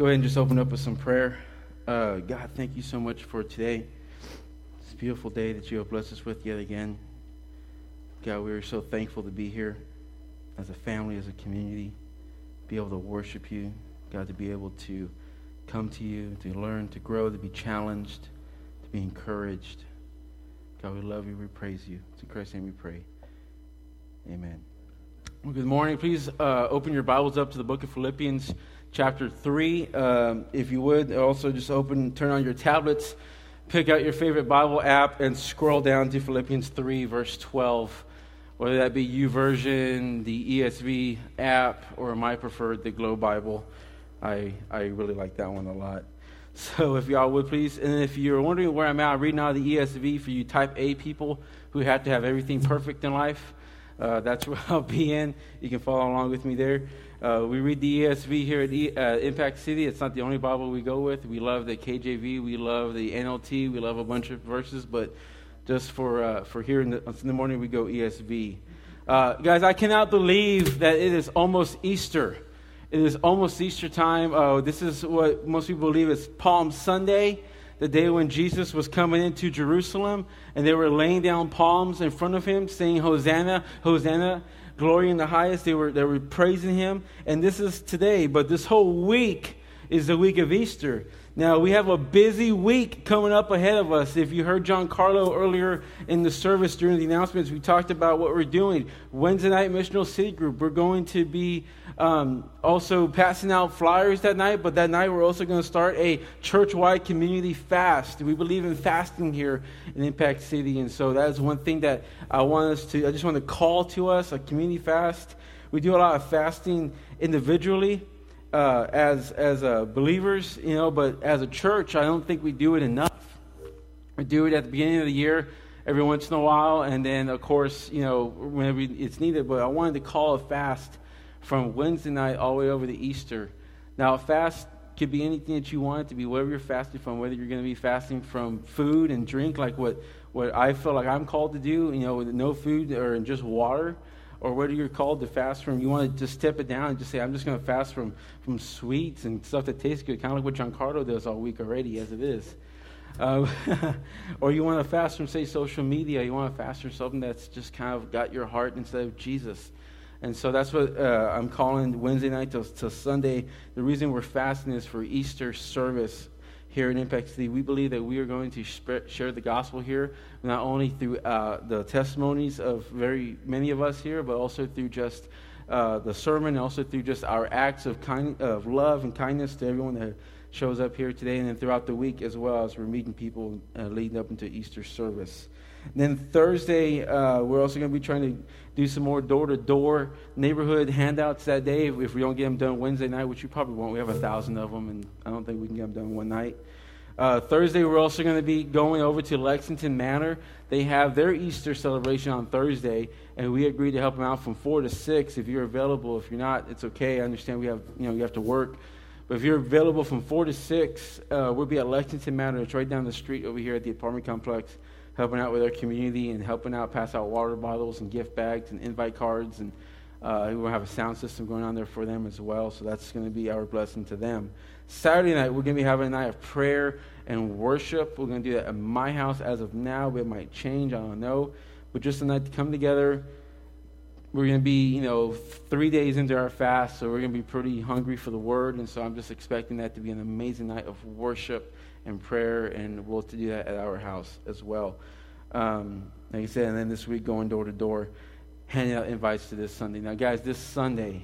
go ahead and just open up with some prayer. Uh, God, thank you so much for today. This beautiful day that you have blessed us with yet again. God, we are so thankful to be here as a family, as a community, be able to worship you. God, to be able to come to you, to learn, to grow, to be challenged, to be encouraged. God, we love you. We praise you. It's in Christ's name we pray. Amen. Well, good morning. Please uh, open your Bibles up to the book of Philippians, chapter 3. Um, if you would, also just open, turn on your tablets, pick out your favorite Bible app, and scroll down to Philippians 3, verse 12. Whether that be YouVersion, the ESV app, or my preferred, the Glo Bible. I, I really like that one a lot. So if y'all would please, and if you're wondering where I'm at, I'm reading out of the ESV for you type A people who have to have everything perfect in life. Uh, that's where I'll be in. You can follow along with me there. Uh, we read the ESV here at e, uh, Impact City. It's not the only Bible we go with. We love the KJV. We love the NLT. We love a bunch of verses, but just for uh, for here in the, in the, morning, we go ESV. Uh, guys, I cannot believe that it is almost Easter. It is almost Easter time. Uh, this is what most people believe is Palm Sunday the day when Jesus was coming into Jerusalem and they were laying down palms in front of him, saying, Hosanna, Hosanna, glory in the highest. They were, they were praising him. And this is today, but this whole week is the week of Easter. Now, we have a busy week coming up ahead of us. If you heard John Carlo earlier in the service during the announcements, we talked about what we're doing. Wednesday night missional city group. We're going to be um, also passing out flyers that night, but that night we're also going to start a church wide community fast. We believe in fasting here in Impact City, and so that is one thing that I want us to, I just want to call to us a community fast. We do a lot of fasting individually uh, as as uh, believers, you know, but as a church, I don't think we do it enough. We do it at the beginning of the year, every once in a while, and then of course, you know, whenever it's needed. But I wanted to call a fast from Wednesday night all the way over to Easter. Now, a fast could be anything that you want it to be, whatever you're fasting from, whether you're going to be fasting from food and drink, like what what I feel like I'm called to do, you know, with no food or just water or whether you're called to fast from, you want to just step it down and just say, I'm just going to fast from, from sweets and stuff that tastes good, kind of like what John Carlo does all week already, as it is. Uh, or you want to fast from, say, social media. You want to fast from something that's just kind of got your heart instead of Jesus. And so that's what uh, I'm calling Wednesday night to, to Sunday. The reason we're fasting is for Easter service here in Impact City, we believe that we are going to share the gospel here, not only through uh, the testimonies of very many of us here, but also through just uh, the sermon, also through just our acts of kind of love and kindness to everyone that shows up here today, and then throughout the week as well as we're meeting people uh, leading up into Easter service. Then Thursday, uh, we're also going to be trying to do some more door-to-door neighborhood handouts that day. If we don't get them done Wednesday night, which you probably won't, we have a thousand of them, and I don't think we can get them done one night. Uh, Thursday, we're also going to be going over to Lexington Manor. They have their Easter celebration on Thursday, and we agreed to help them out from four to six. If you're available, if you're not, it's okay. I understand we have, you know, you have to work, but if you're available from four to six, uh, we'll be at Lexington Manor. It's right down the street over here at the apartment complex helping out with our community and helping out pass out water bottles and gift bags and invite cards. And uh, we will have a sound system going on there for them as well. So that's going to be our blessing to them. Saturday night, we're going to be having a night of prayer and worship. We're going to do that at my house as of now. It might change, I don't know. But just a night to come together. We're going to be, you know, three days into our fast, so we're going to be pretty hungry for the word. And so I'm just expecting that to be an amazing night of worship and prayer, and we'll to do that at our house as well. Um, like I said, and then this week going door to door, handing out invites to this Sunday. Now, guys, this Sunday,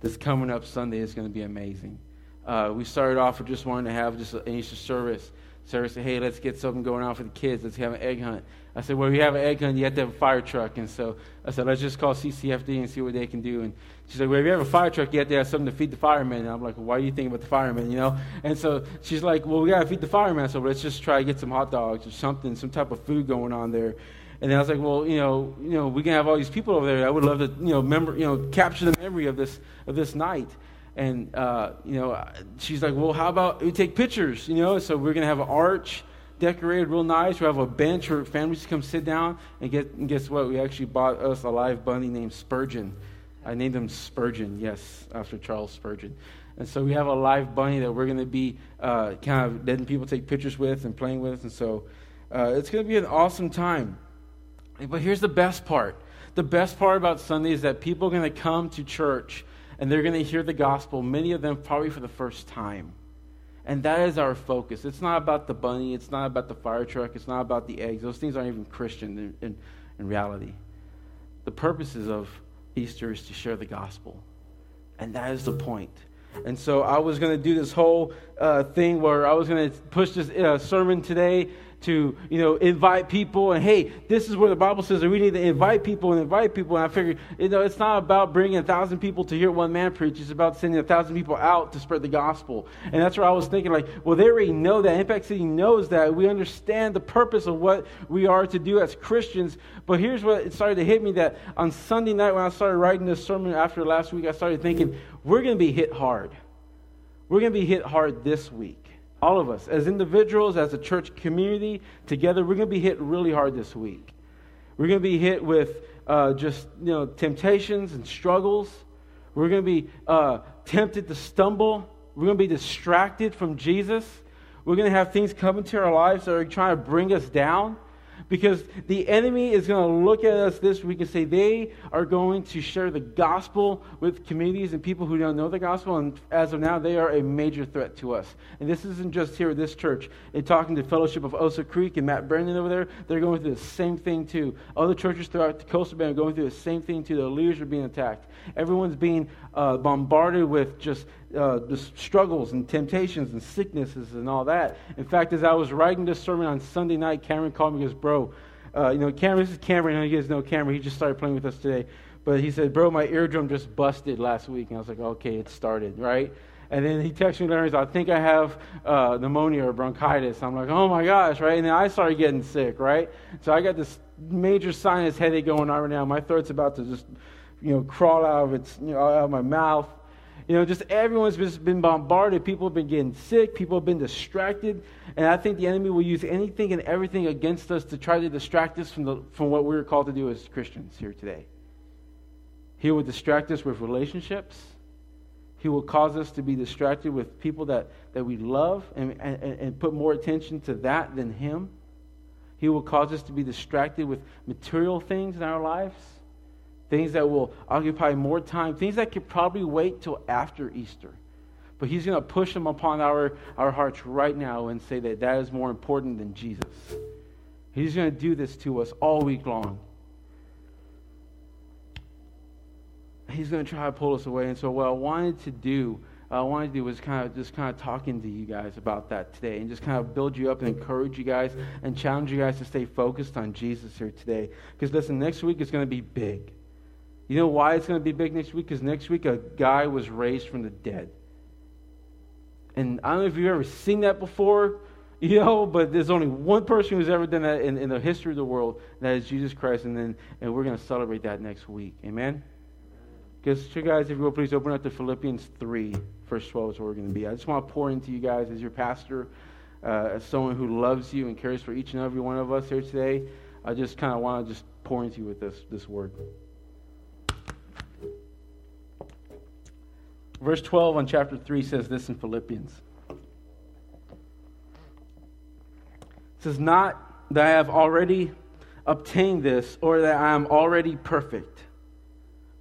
this coming up Sunday is going to be amazing. Uh, we started off with just wanting to have just an Easter service. Sarah said, "Hey, let's get something going on for the kids. Let's have an egg hunt." I said, "Well, if you have an egg hunt, you have to have a fire truck." And so I said, "Let's just call CCFD and see what they can do." And she's like, "Well, if you have a fire truck, you have to have something to feed the firemen." And I'm like, well, "Why are you thinking about the firemen?" You know? And so she's like, "Well, we gotta feed the firemen, so let's just try to get some hot dogs or something, some type of food going on there." And then I was like, "Well, you know, you know, we can have all these people over there. I would love to, you know, remember, you know, capture the memory of this of this night." And uh, you know, she's like, "Well, how about we take pictures?" You know, so we're gonna have an arch decorated real nice. We have a bench where families come sit down and get. And guess what? We actually bought us a live bunny named Spurgeon. I named him Spurgeon, yes, after Charles Spurgeon. And so we have a live bunny that we're going to be uh, kind of letting people take pictures with and playing with. And so uh, it's going to be an awesome time. But here's the best part the best part about Sunday is that people are going to come to church and they're going to hear the gospel, many of them probably for the first time. And that is our focus. It's not about the bunny, it's not about the fire truck, it's not about the eggs. Those things aren't even Christian in, in, in reality. The purposes of Easter is to share the gospel. And that is the point. And so I was going to do this whole uh, thing where I was going to push this uh, sermon today to you know invite people. And hey this is where the bible says that we need to invite people and invite people. And i figured you know it's not about bringing a thousand people to hear one man preach. It's about sending a thousand people out to spread the gospel. And that's where i was thinking like well they already know that. Impact city knows that. We understand the purpose of what we are to do as christians. But here's what it started to hit me that on sunday night when i started writing this sermon after last week i started thinking we're going to be hit hard. We're going to be hit hard this week all of us, as individuals, as a church community, together, we're going to be hit really hard this week. We're going to be hit with uh, just you know temptations and struggles. We're going to be uh, tempted to stumble. We're going to be distracted from Jesus. We're going to have things come into our lives that are trying to bring us down. Because the enemy is going to look at us this week and say they are going to share the gospel with communities and people who don't know the gospel. And as of now, they are a major threat to us. And this isn't just here at this church. In talking to Fellowship of Oso Creek and Matt Brandon over there, they're going through the same thing too. Other churches throughout the Coastal Bend are going through the same thing too. The leaders are being attacked. Everyone's being uh, bombarded with just uh, the struggles and temptations and sicknesses and all that. In fact, as I was writing this sermon on Sunday night, Cameron called me and goes, Bro, uh, you know, Cameron, this is Cameron. Know you guys know Cameron. He just started playing with us today. But he said, Bro, my eardrum just busted last week. And I was like, Okay, it started, right? And then he texted me later and I think I have uh, pneumonia or bronchitis. I'm like, oh my gosh, right? And then I started getting sick, right? So I got this major sinus headache going on right now. My throat's about to just, you know, crawl out of its, you know, out of my mouth. You know, just everyone's just been bombarded. People have been getting sick. People have been distracted. And I think the enemy will use anything and everything against us to try to distract us from, the, from what we're called to do as Christians here today. He will distract us with relationships. He will cause us to be distracted with people that, that we love and, and, and put more attention to that than Him. He will cause us to be distracted with material things in our lives things that will occupy more time, things that could probably wait till after Easter. But he's going to push them upon our, our hearts right now and say that that is more important than Jesus. He's going to do this to us all week long. He's going to try to pull us away. And so, what I wanted to do, I wanted to do was kind of just kind of talking to you guys about that today, and just kind of build you up and encourage you guys and challenge you guys to stay focused on Jesus here today. Because listen, next week is going to be big. You know why it's going to be big next week? Because next week a guy was raised from the dead. And I don't know if you've ever seen that before, you know, but there's only one person who's ever done that in, in the history of the world, that is Jesus Christ. And then and we're going to celebrate that next week. Amen? Because, you guys, if you will, please open up to Philippians 3, verse 12 is where we're going to be. I just want to pour into you guys as your pastor, uh, as someone who loves you and cares for each and every one of us here today. I just kind of want to just pour into you with this, this word. Verse 12 on chapter 3 says this in Philippians. It says, Not that I have already obtained this or that I am already perfect,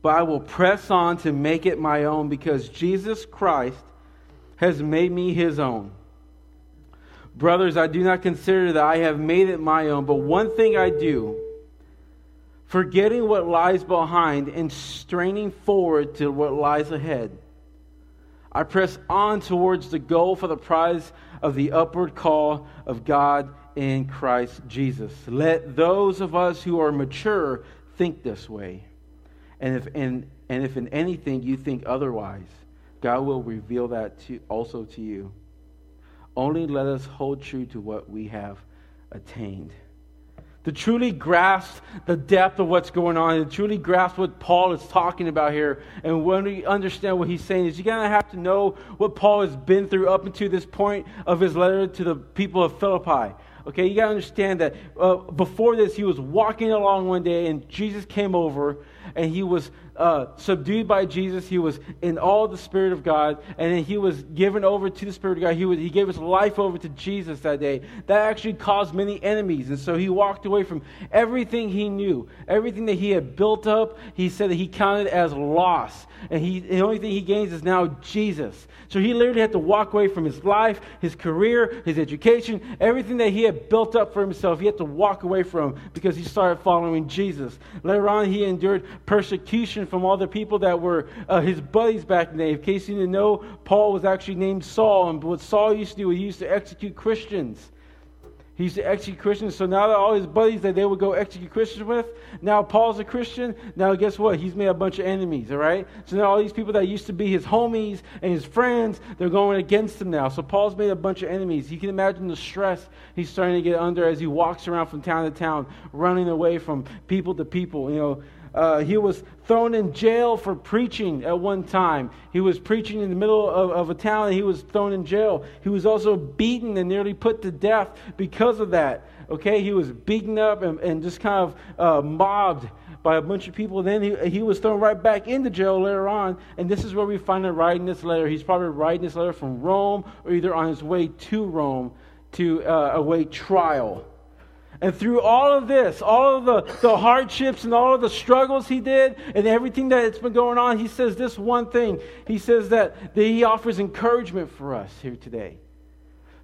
but I will press on to make it my own because Jesus Christ has made me his own. Brothers, I do not consider that I have made it my own, but one thing I do, forgetting what lies behind and straining forward to what lies ahead. I press on towards the goal for the prize of the upward call of God in Christ Jesus. Let those of us who are mature think this way. And if in, and if in anything you think otherwise, God will reveal that to, also to you. Only let us hold true to what we have attained to truly grasp the depth of what's going on, and truly grasp what Paul is talking about here, and when we understand what he's saying, is you're going to have to know what Paul has been through up until this point of his letter to the people of Philippi. Okay, you got to understand that uh, before this, he was walking along one day, and Jesus came over, and he was uh, subdued by Jesus. He was in all the Spirit of God, and then he was given over to the Spirit of God. He, was, he gave his life over to Jesus that day. That actually caused many enemies, and so he walked away from everything he knew, everything that he had built up. He said that he counted as loss, and he, the only thing he gains is now Jesus. So he literally had to walk away from his life, his career, his education, everything that he had built up for himself. He had to walk away from because he started following Jesus. Later on, he endured persecution from all the people that were uh, his buddies back in the day. In case you didn't know, Paul was actually named Saul, and what Saul used to do, he used to execute Christians. He used to execute Christians. So now that all his buddies that they would go execute Christians with, now Paul's a Christian. Now guess what? He's made a bunch of enemies, all right? So now all these people that used to be his homies and his friends, they're going against him now. So Paul's made a bunch of enemies. You can imagine the stress he's starting to get under as he walks around from town to town, running away from people to people, you know. Uh, he was thrown in jail for preaching at one time. He was preaching in the middle of, of, a town and he was thrown in jail. He was also beaten and nearly put to death because of that. Okay, he was beaten up and, and just kind of uh, mobbed by a bunch of people. Then he, he was thrown right back into jail later on. And this is where we find him writing this letter. He's probably writing this letter from Rome or either on his way to Rome to uh, await trial. And through all of this, all of the, the hardships and all of the struggles he did and everything that's been going on, he says this one thing. He says that, that he offers encouragement for us here today.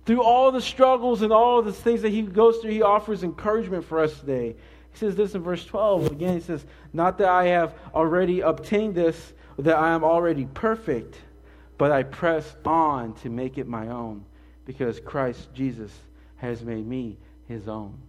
Through all the struggles and all the things that he goes through, he offers encouragement for us today. He says this in verse 12. Again, he says, Not that I have already obtained this, that I am already perfect, but I press on to make it my own, because Christ Jesus has made me his own.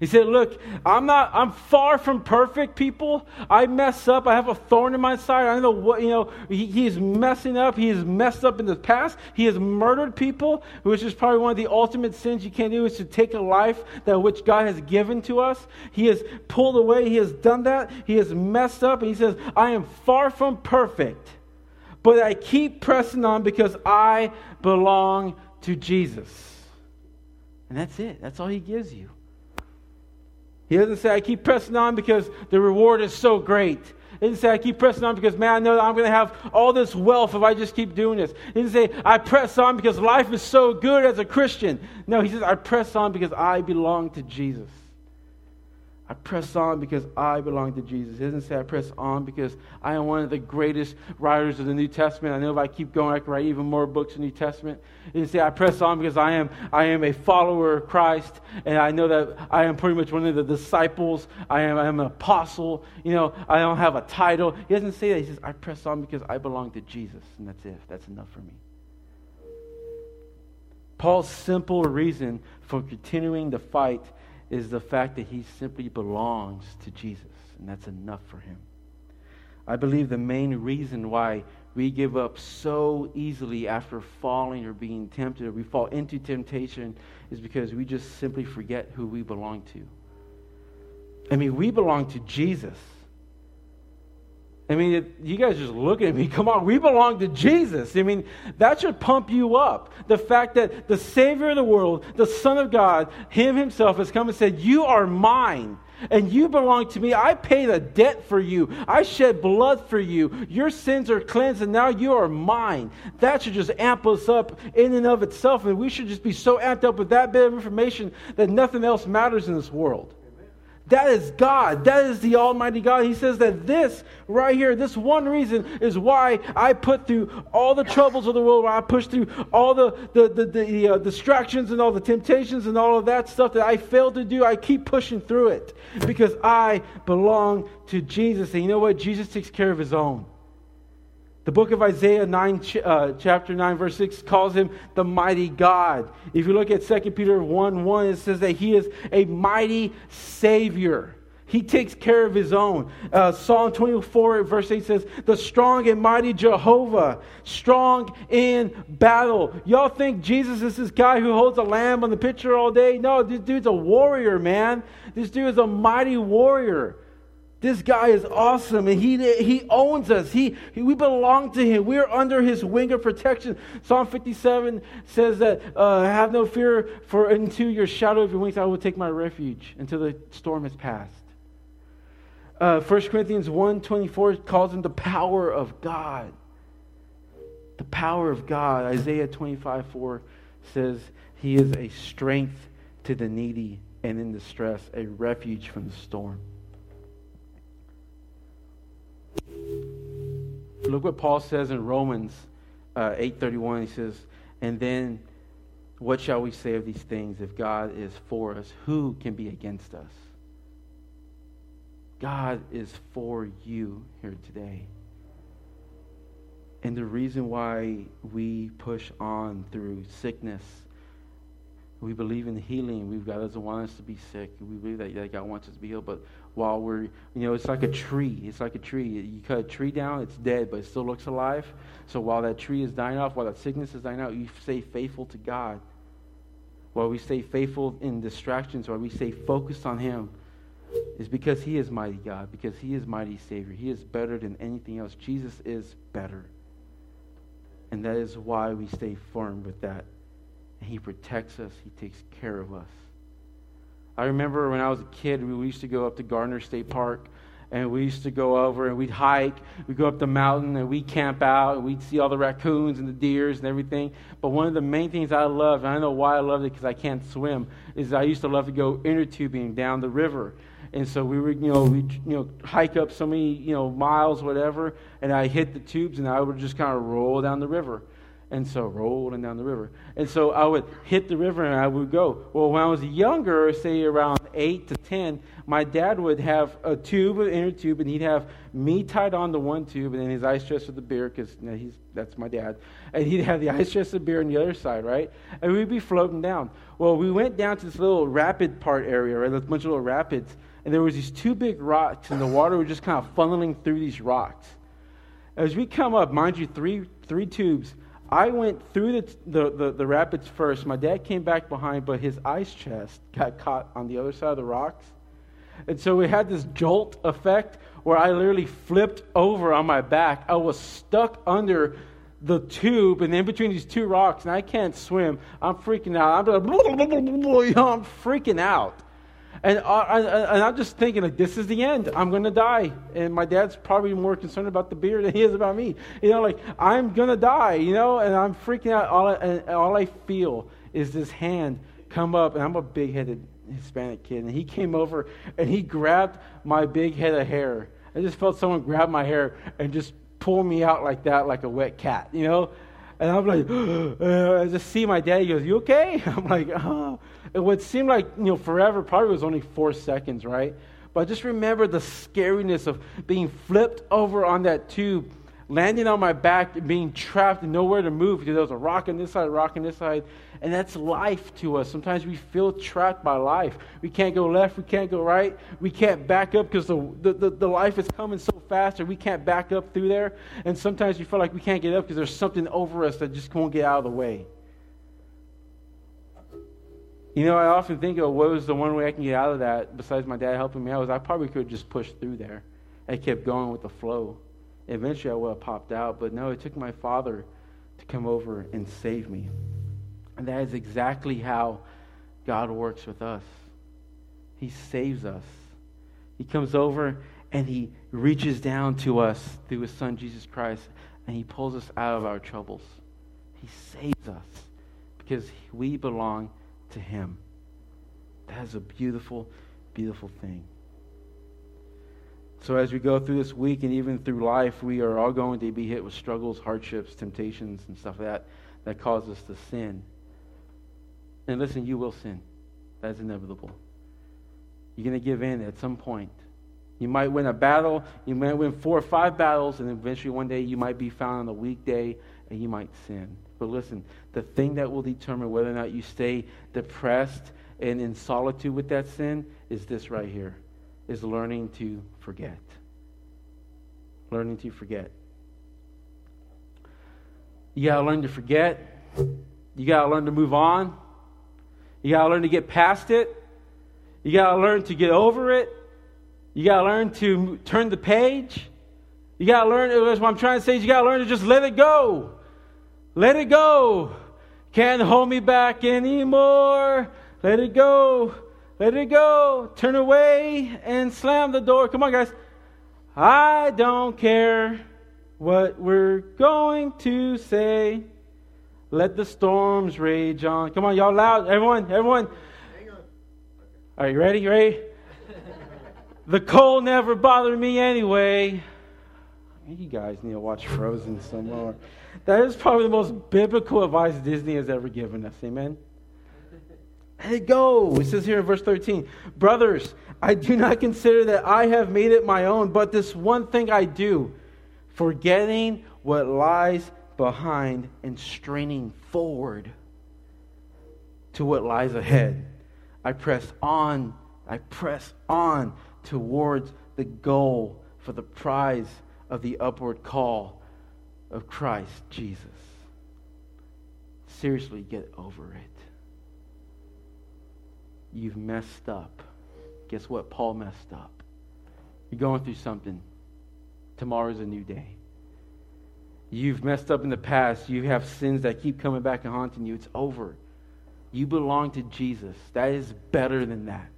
He said, Look, I'm not, I'm far from perfect, people. I mess up. I have a thorn in my side. I know what, you know, he, he is messing up. He has messed up in the past. He has murdered people, which is probably one of the ultimate sins you can do is to take a life that which God has given to us. He has pulled away. He has done that. He has messed up. And he says, I am far from perfect, but I keep pressing on because I belong to Jesus. And that's it. That's all he gives you. He doesn't say, I keep pressing on because the reward is so great. He doesn't say, I keep pressing on because, man, I know I'm going to have all this wealth if I just keep doing this. He doesn't say, I press on because life is so good as a Christian. No, he says, I press on because I belong to Jesus. I press on because I belong to Jesus. He doesn't say I press on because I am one of the greatest writers of the New Testament. I know if I keep going, I can write even more books in the New Testament. He doesn't say I press on because I am, I am a follower of Christ and I know that I am pretty much one of the disciples. I am, I am an apostle. You know, I don't have a title. He doesn't say that. He says, I press on because I belong to Jesus. And that's it. That's enough for me. Paul's simple reason for continuing the fight is the fact that he simply belongs to Jesus, and that's enough for him. I believe the main reason why we give up so easily after falling or being tempted, or we fall into temptation, is because we just simply forget who we belong to. I mean, we belong to Jesus. I mean, you guys just look at me. Come on, we belong to Jesus. I mean, that should pump you up. The fact that the Savior of the world, the Son of God, Him Himself has come and said, You are mine and you belong to me. I paid a debt for you. I shed blood for you. Your sins are cleansed, and now you are mine. That should just amp us up in and of itself, and we should just be so amped up with that bit of information that nothing else matters in this world. That is God. That is the Almighty God. He says that this right here, this one reason is why I put through all the troubles of the world, why I push through all the, the, the, the uh, distractions and all the temptations and all of that stuff that I failed to do. I keep pushing through it because I belong to Jesus. And you know what? Jesus takes care of his own. The book of Isaiah 9, uh, chapter 9, verse 6 calls him the mighty God. If you look at 2 Peter 1 1, it says that he is a mighty Savior. He takes care of his own. Uh, Psalm 24, verse 8 says, The strong and mighty Jehovah, strong in battle. Y'all think Jesus is this guy who holds a lamb on the picture all day? No, this dude's a warrior, man. This dude is a mighty warrior. This guy is awesome and he, he owns us. He, he, we belong to him. We're under his wing of protection. Psalm 57 says that, uh, Have no fear, for into your shadow of your wings I will take my refuge until the storm has passed. Uh, 1 Corinthians 1 24 calls him the power of God. The power of God. Isaiah 25 4 says, He is a strength to the needy and in distress, a refuge from the storm. Look what Paul says in Romans uh, 8:31. He says, "And then what shall we say of these things? If God is for us, who can be against us?" God is for you here today. And the reason why we push on through sickness, we believe in healing. We've God doesn't want us to be sick. We believe that God wants us to be healed. But while we're, you know, it's like a tree. It's like a tree. You cut a tree down, it's dead, but it still looks alive. So while that tree is dying off, while that sickness is dying out, you stay faithful to God. While we stay faithful in distractions, while we stay focused on Him, is because He is mighty God, because He is mighty Savior. He is better than anything else. Jesus is better. And that is why we stay firm with that. He protects us, He takes care of us. I remember when I was a kid, we used to go up to Garner State Park and we used to go over and we'd hike. We'd go up the mountain and we'd camp out and we'd see all the raccoons and the deers and everything. But one of the main things I loved, and I know why I loved it because I can't swim, is I used to love to go inner tubing down the river. And so we would, you know, we you know hike up so many you know miles, whatever, and I hit the tubes and I would just kind of roll down the river. And so rolling down the river. And so I would hit the river and I would go. Well, when I was younger, say around 8 to 10, my dad would have a tube, an inner tube, and he'd have me tied on to one tube and then his ice chest with the beer, because you know, that's my dad. And he'd have the ice chest of the beer on the other side, right? And we'd be floating down. Well, we went down to this little rapid part area, right? There's a bunch of little rapids. And there was these two big rocks, and the water was just kind of funneling through these rocks. As we come up, mind you, three, three tubes, I went through the, the, the, the, rapids first. My dad came back behind, but his ice chest got caught on the other side of the rocks. And so we had this jolt effect where I literally flipped over on my back. I was stuck under the tube and in between these two rocks, and I can't swim. I'm freaking out. I'm, I'm freaking out. And, I, and I'm just thinking, like, this is the end. I'm going to die. And my dad's probably more concerned about the beer than he is about me. You know, like, I'm going to die, you know, and I'm freaking out. All I, and all I feel is this hand come up, and I'm a big headed Hispanic kid. And he came over and he grabbed my big head of hair. I just felt someone grab my hair and just pull me out like that, like a wet cat, you know? And I'm like, I just see my dad. He goes, "You okay?" I'm like, "Oh." It would seem like you know forever. Probably was only four seconds, right? But I just remember the scariness of being flipped over on that tube, landing on my back, being trapped nowhere to move because there was a rock on this side, a rock on this side, and that's life to us. Sometimes we feel trapped by life. We can't go left, we can't go right, we can't back up because the, the, the, the, life is coming so fast, or we can't back up through there. And sometimes we feel like we can't get up because there's something over us that just won't get out of the way. You know, I often think of what was the one way I can get out of that besides my dad helping me out was I probably could have just push through there. I kept going with the flow. Eventually I would have popped out, but no, it took my father to come over and save me. And that is exactly how God works with us. He saves us. He comes over and he reaches down to us through his son Jesus Christ and he pulls us out of our troubles. He saves us because we belong to him. That is a beautiful, beautiful thing. So, as we go through this week and even through life, we are all going to be hit with struggles, hardships, temptations, and stuff like that that cause us to sin. And listen, you will sin. That's inevitable. You're going to give in at some point. You might win a battle, you might win four or five battles, and eventually one day you might be found on a weekday and you might sin. But listen, the thing that will determine whether or not you stay depressed and in solitude with that sin is this right here is learning to forget. Learning to forget. You got to learn to forget. You got to learn to move on. You got to learn to get past it. You got to learn to get over it. You got to learn to turn the page. You got to learn, that's what I'm trying to say is you got to learn to just let it go. Let it go. Can't hold me back anymore. Let it go. Let it go. Turn away and slam the door. Come on, guys. I don't care what we're going to say. Let the storms rage on. Come on, y'all loud. Everyone, everyone. Hang on. Are you ready? You ready? the cold never bothered me anyway. You guys need to watch Frozen some more. That is probably the most biblical advice Disney has ever given us. Amen. Let it go. It says here in verse 13 Brothers, I do not consider that I have made it my own, but this one thing I do, forgetting what lies behind and straining forward to what lies ahead. I press on, I press on towards the goal for the prize of the upward call of Christ Jesus. Seriously, get over it. You've messed up. Guess what? Paul messed up. You're going through something. Tomorrow's a new day. You've messed up in the past. You have sins that keep coming back and haunting you. It's over. You belong to Jesus. That is better than that.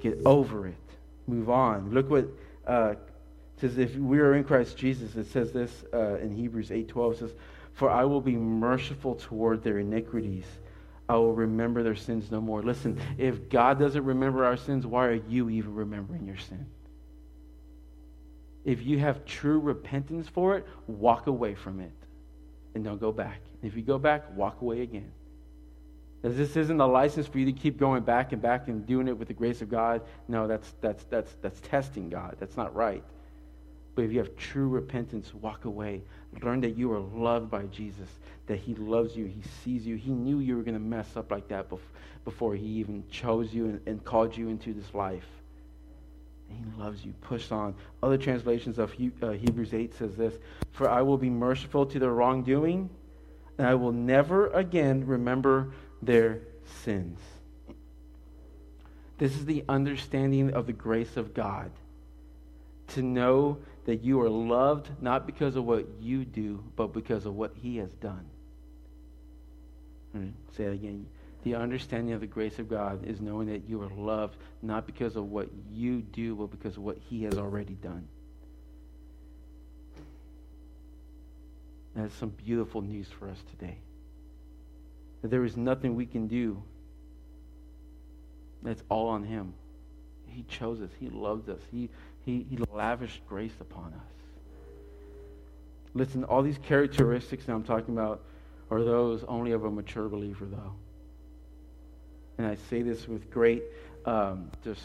Get over it. Move on. Look what uh, says if we are in Christ Jesus, it says this uh, in Hebrews 8:12 says, "For I will be merciful toward their iniquities. I will remember their sins no more." Listen, if God doesn't remember our sins, why are you even remembering your sin? If you have true repentance for it, walk away from it and don't go back. If you go back, walk away again. As this isn't a license for you to keep going back and back and doing it with the grace of God. No, that's, that's, that's, that's testing God. That's not right. But if you have true repentance, walk away. Learn that you are loved by Jesus, that He loves you, He sees you. He knew you were going to mess up like that before He even chose you and, and called you into this life. And he loves you. Push on. Other translations of uh, Hebrews 8 says this For I will be merciful to their wrongdoing, and I will never again remember their sins. This is the understanding of the grace of God. To know that you are loved not because of what you do, but because of what He has done. Hmm, say it again. The understanding of the grace of God is knowing that you are loved not because of what you do, but because of what He has already done. That's some beautiful news for us today. That there is nothing we can do. That's all on Him. He chose us. He loves us. He, he, he lavished grace upon us. Listen, all these characteristics that I'm talking about are those only of a mature believer, though. And I say this with great, um, just,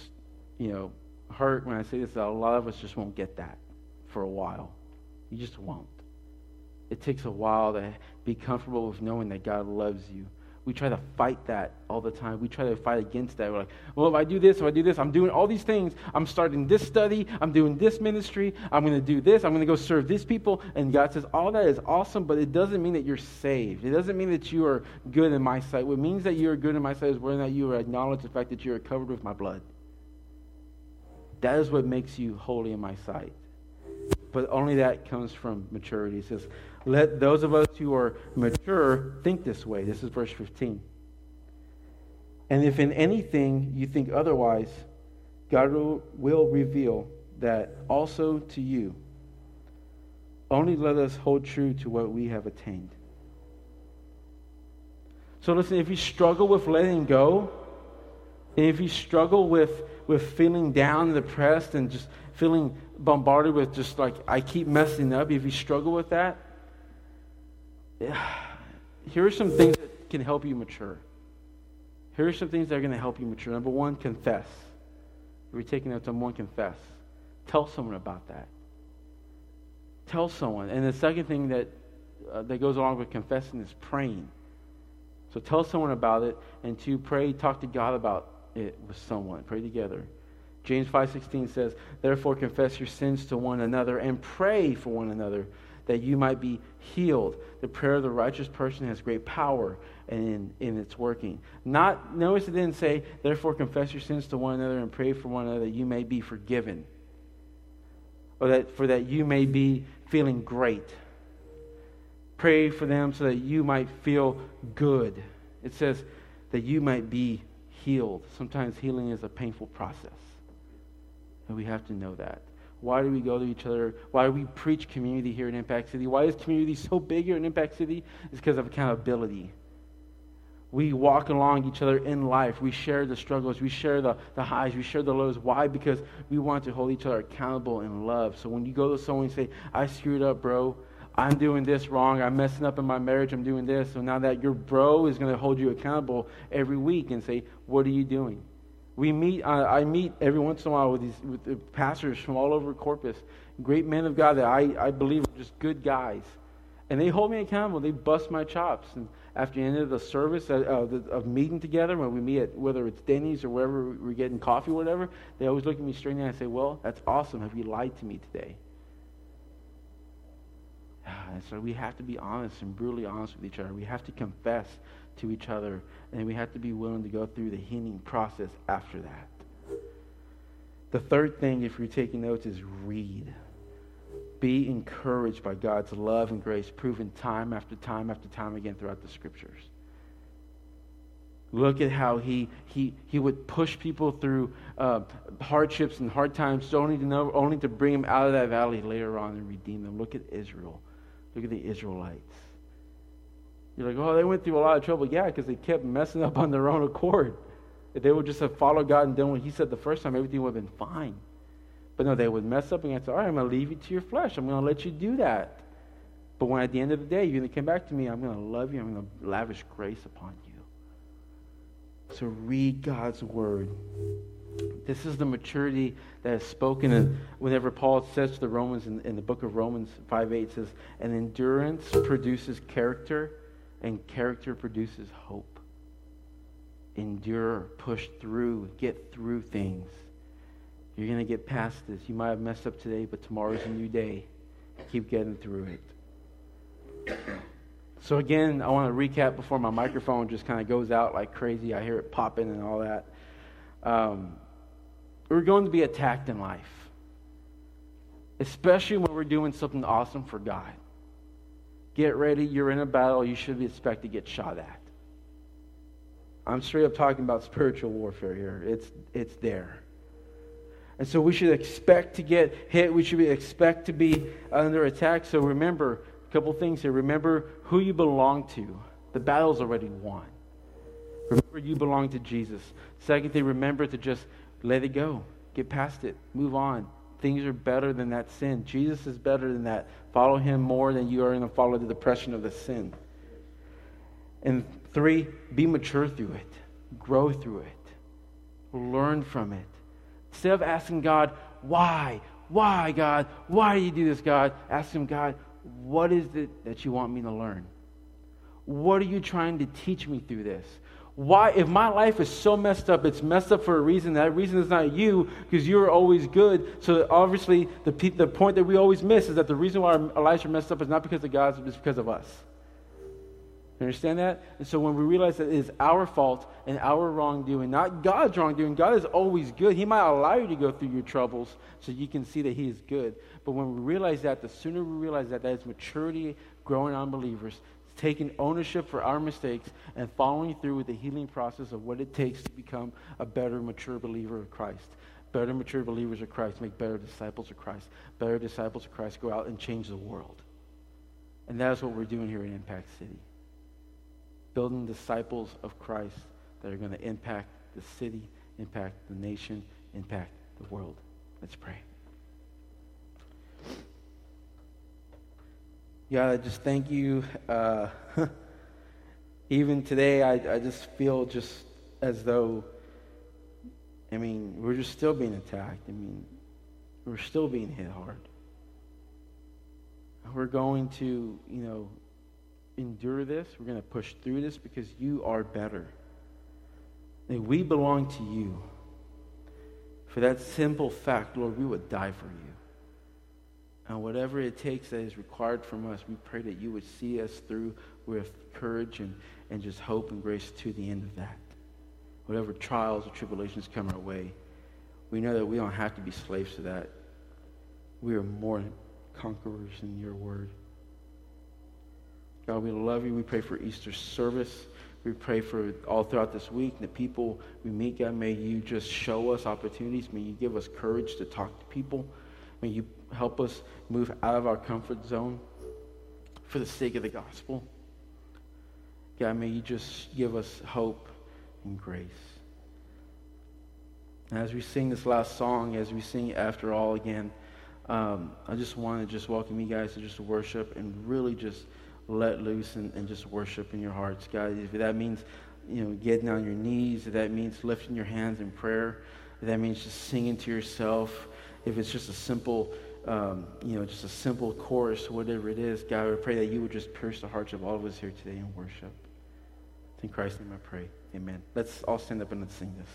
you know, hurt when I say this. A lot of us just won't get that for a while. You just won't. It takes a while to be comfortable with knowing that God loves you we try to fight that all the time. We try to fight against that. We're like, well, if I do this, if I do this, I'm doing all these things. I'm starting this study. I'm doing this ministry. I'm going to do this. I'm going to go serve these people. And God says, all that is awesome, but it doesn't mean that you're saved. It doesn't mean that you are good in my sight. What means that you are good in my sight is whether or not you acknowledge the fact that you are covered with my blood. That is what makes you holy in my sight. But only that comes from maturity. It says, let those of us who are mature think this way. This is verse 15. And if in anything you think otherwise, God will reveal that also to you. Only let us hold true to what we have attained. So listen, if you struggle with letting go, if you struggle with, with feeling down and depressed and just feeling bombarded with just like, I keep messing up, if you struggle with that, here are some things that can help you mature. Here are some things that are going to help you mature. Number one, confess. You're taking notes, number one, confess. Tell someone about that. Tell someone. And the second thing that, uh, that goes along with confessing is praying. So tell someone about it, and to pray, talk to God about it with someone. Pray together. James 5:16 says, "Therefore confess your sins to one another and pray for one another that you might be healed. The prayer of the righteous person has great power in, in its working. Not notice it didn't say, therefore confess your sins to one another and pray for one another that you may be forgiven. Or that for that you may be feeling great. Pray for them so that you might feel good. It says that you might be healed. Sometimes healing is a painful process. And we have to know that. Why do we go to each other? Why do we preach community here in Impact City? Why is community so big here in Impact City? It's because of accountability. We walk along each other in life. We share the struggles. We share the, the highs. We share the lows. Why? Because we want to hold each other accountable in love. So when you go to someone and say, I screwed up, bro, I'm doing this wrong. I'm messing up in my marriage. I'm doing this. So now that your bro is going to hold you accountable every week and say, What are you doing? We meet, uh, I meet every once in a while with these with the pastors from all over Corpus, great men of God that I, I believe are just good guys. And they hold me accountable. They bust my chops. And after the end of the service uh, uh, the, of meeting together, when we meet at whether it's Denny's or wherever we're getting coffee or whatever, they always look at me straight in and say, Well, that's awesome. Have you lied to me today? And so we have to be honest and brutally honest with each other. We have to confess to each other, and we have to be willing to go through the healing process after that. The third thing, if you're taking notes, is read. Be encouraged by God's love and grace proven time after time after time again throughout the scriptures. Look at how he, he, he would push people through uh, hardships and hard times only to, know, only to bring them out of that valley later on and redeem them. Look at Israel. Look at the Israelites. You're like, oh, they went through a lot of trouble. Yeah, because they kept messing up on their own accord. If they would just have followed God and done what He said the first time, everything would have been fine. But no, they would mess up and say, all right, I'm going to leave you to your flesh. I'm going to let you do that. But when at the end of the day you're going to come back to me, I'm going to love you. I'm going to lavish grace upon you. So read God's word. This is the maturity that is spoken in, whenever Paul says to the Romans in, in the book of Romans 5 8 says, And endurance produces character, and character produces hope. Endure, push through, get through things. You're going to get past this. You might have messed up today, but tomorrow's a new day. Keep getting through it. So, again, I want to recap before my microphone just kind of goes out like crazy. I hear it popping and all that. Um, we're going to be attacked in life, especially when we're doing something awesome for God. Get ready, you're in a battle, you should be expected to get shot at. I'm straight up talking about spiritual warfare here. It's, it's there. And so we should expect to get hit. We should expect to be under attack. So remember a couple things here. Remember who you belong to. The battle's already won. Remember you belong to Jesus. Second thing, remember to just let it go. Get past it. Move on. Things are better than that sin. Jesus is better than that. Follow him more than you are going to follow the depression of the sin. And three, be mature through it. Grow through it. Learn from it. Instead of asking God, why? Why, God? Why do you do this, God? Ask Him, God, what is it that you want me to learn? What are you trying to teach me through this? Why, if my life is so messed up, it's messed up for a reason. That reason is not you, because you're always good. So obviously, the, the point that we always miss is that the reason why our lives are messed up is not because of God, it's because of us. You understand that? And so when we realize that it is our fault and our wrongdoing, not God's wrongdoing, God is always good. He might allow you to go through your troubles so you can see that He is good. But when we realize that, the sooner we realize that, that is maturity growing on believers taking ownership for our mistakes and following through with the healing process of what it takes to become a better, mature believer of Christ. Better, mature believers of Christ make better disciples of Christ. Better disciples of Christ go out and change the world. And that is what we're doing here in Impact City. Building disciples of Christ that are going to impact the city, impact the nation, impact the world. Let's pray. God, I just thank you. Uh, even today, I, I just feel just as though, I mean, we're just still being attacked. I mean, we're still being hit hard. We're going to, you know, endure this. We're going to push through this because you are better. And we belong to you. For that simple fact, Lord, we would die for you. And whatever it takes that is required from us, we pray that you would see us through with courage and, and just hope and grace to the end of that. Whatever trials or tribulations come our way, we know that we don't have to be slaves to that. We are more conquerors in your word. God, we love you. We pray for Easter service. We pray for all throughout this week, the people we meet, God, may you just show us opportunities. May you give us courage to talk to people. May you help us move out of our comfort zone for the sake of the gospel. God, may you just give us hope and grace. And as we sing this last song, as we sing After All again, um, I just want to just welcome you guys to just worship and really just let loose and, and just worship in your hearts, God. If that means, you know, getting on your knees, if that means lifting your hands in prayer, if that means just singing to yourself, if it's just a simple, um, you know, just a simple chorus, whatever it is, God, I pray that you would just pierce the hearts of all of us here today in worship. In Christ's name I pray. Amen. Let's all stand up and let's sing this.